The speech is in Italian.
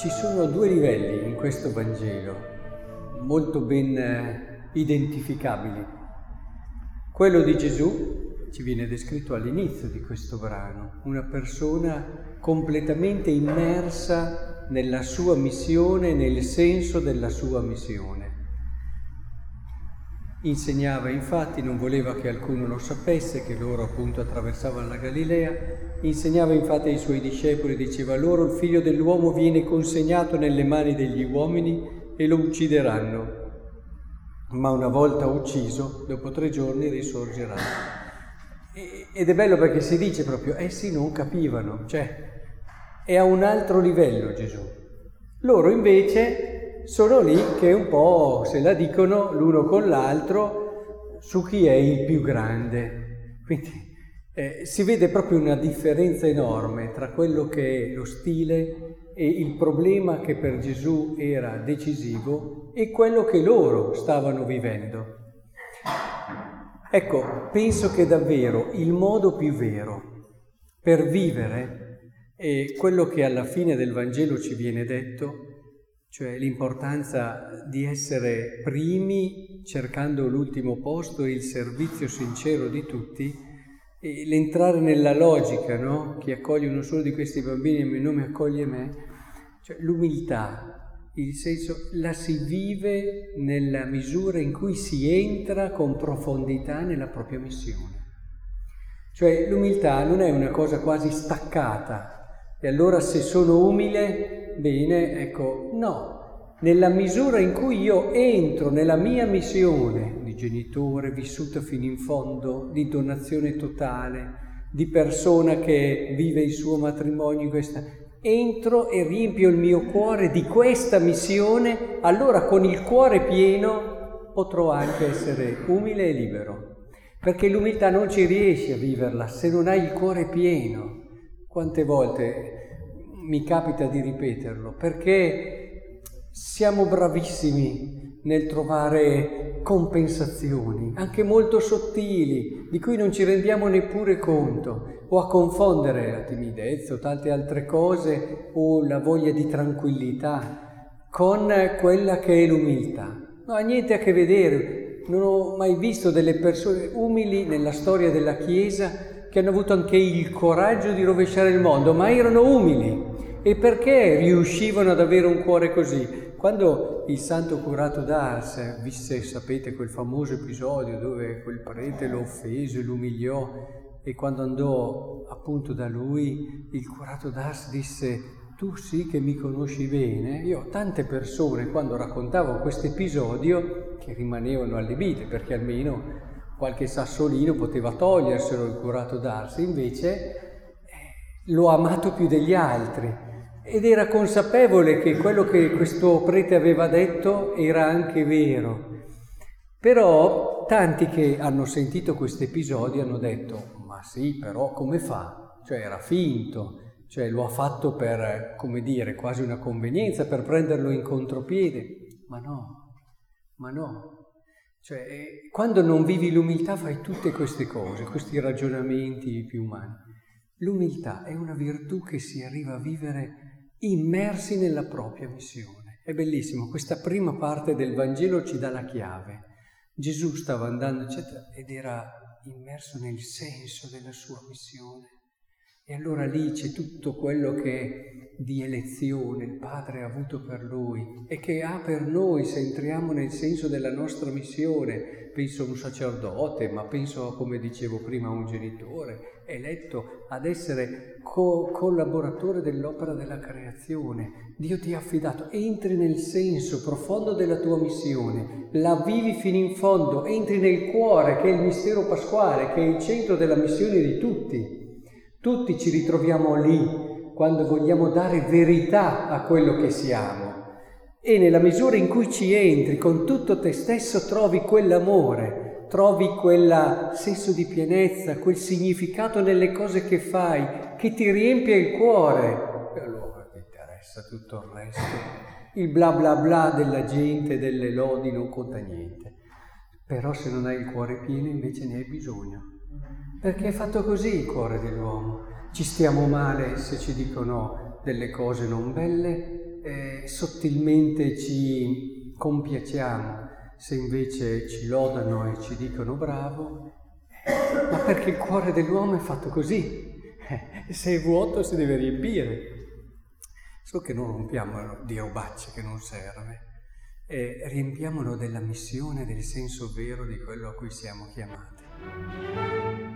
ci sono due livelli in questo Vangelo, molto ben eh, identificabili. Quello di Gesù ci viene descritto all'inizio di questo brano, una persona completamente immersa nella sua missione, nel senso della sua missione. Insegnava infatti, non voleva che alcuno lo sapesse, che loro appunto attraversavano la Galilea, insegnava infatti ai suoi discepoli, diceva loro il figlio dell'uomo viene consegnato nelle mani degli uomini e lo uccideranno, ma una volta ucciso, dopo tre giorni risorgerà. Ed è bello perché si dice proprio, essi non capivano, cioè è a un altro livello Gesù. Loro invece sono lì che un po' se la dicono l'uno con l'altro su chi è il più grande. Quindi eh, si vede proprio una differenza enorme tra quello che è lo stile e il problema che per Gesù era decisivo e quello che loro stavano vivendo. Ecco, penso che davvero il modo più vero per vivere è quello che alla fine del Vangelo ci viene detto, cioè l'importanza di essere primi cercando l'ultimo posto e il servizio sincero di tutti, e l'entrare nella logica, no? Chi accoglie uno solo di questi bambini e non mi accoglie me, cioè l'umiltà, il senso, la si vive nella misura in cui si entra con profondità nella propria missione. Cioè l'umiltà non è una cosa quasi staccata, e allora se sono umile, bene, ecco, no. Nella misura in cui io entro nella mia missione di genitore vissuta fino in fondo, di donazione totale, di persona che vive il suo matrimonio questa, entro e riempio il mio cuore di questa missione, allora con il cuore pieno potrò anche essere umile e libero. Perché l'umiltà non ci riesci a viverla se non hai il cuore pieno. Quante volte mi capita di ripeterlo? Perché siamo bravissimi nel trovare compensazioni, anche molto sottili, di cui non ci rendiamo neppure conto, o a confondere la timidezza o tante altre cose, o la voglia di tranquillità, con quella che è l'umiltà. Non ha niente a che vedere, non ho mai visto delle persone umili nella storia della Chiesa che hanno avuto anche il coraggio di rovesciare il mondo, ma erano umili. E perché riuscivano ad avere un cuore così? Quando il santo curato d'Ars visse, sapete, quel famoso episodio dove quel prete lo offese, lo umiliò, e quando andò appunto da lui, il curato d'Ars disse, tu sì che mi conosci bene. Io tante persone, quando raccontavo questo episodio, che rimanevano allibite, perché almeno qualche sassolino poteva toglierselo il curato d'Arsi, invece eh, l'ho amato più degli altri ed era consapevole che quello che questo prete aveva detto era anche vero. Però tanti che hanno sentito questo episodio hanno detto, ma sì, però come fa? Cioè era finto, cioè lo ha fatto per, come dire, quasi una convenienza, per prenderlo in contropiede. Ma no, ma no, cioè, eh, quando non vivi l'umiltà fai tutte queste cose, questi ragionamenti più umani. L'umiltà è una virtù che si arriva a vivere immersi nella propria missione. È bellissimo, questa prima parte del Vangelo ci dà la chiave. Gesù stava andando, eccetera, ed era immerso nel senso della sua missione. E allora lì c'è tutto quello che di elezione il Padre ha avuto per lui e che ha per noi se entriamo nel senso della nostra missione. Penso a un sacerdote, ma penso, come dicevo prima, a un genitore eletto ad essere co- collaboratore dell'opera della creazione. Dio ti ha affidato, entri nel senso profondo della tua missione, la vivi fino in fondo, entri nel cuore che è il mistero pasquale, che è il centro della missione di tutti. Tutti ci ritroviamo lì quando vogliamo dare verità a quello che siamo. E nella misura in cui ci entri con tutto te stesso trovi quell'amore, trovi quel senso di pienezza, quel significato nelle cose che fai, che ti riempie il cuore. E allora ti interessa tutto il resto. Il bla bla bla della gente, delle lodi non conta niente. Però se non hai il cuore pieno invece ne hai bisogno. Perché è fatto così il cuore dell'uomo ci stiamo male se ci dicono delle cose non belle eh, sottilmente ci compiacciamo, se invece ci lodano e ci dicono bravo, ma perché il cuore dell'uomo è fatto così, eh, se è vuoto si deve riempire. So che non rompiamo di robacce che non serve, e riempiamolo della missione, del senso vero di quello a cui siamo chiamati. うん。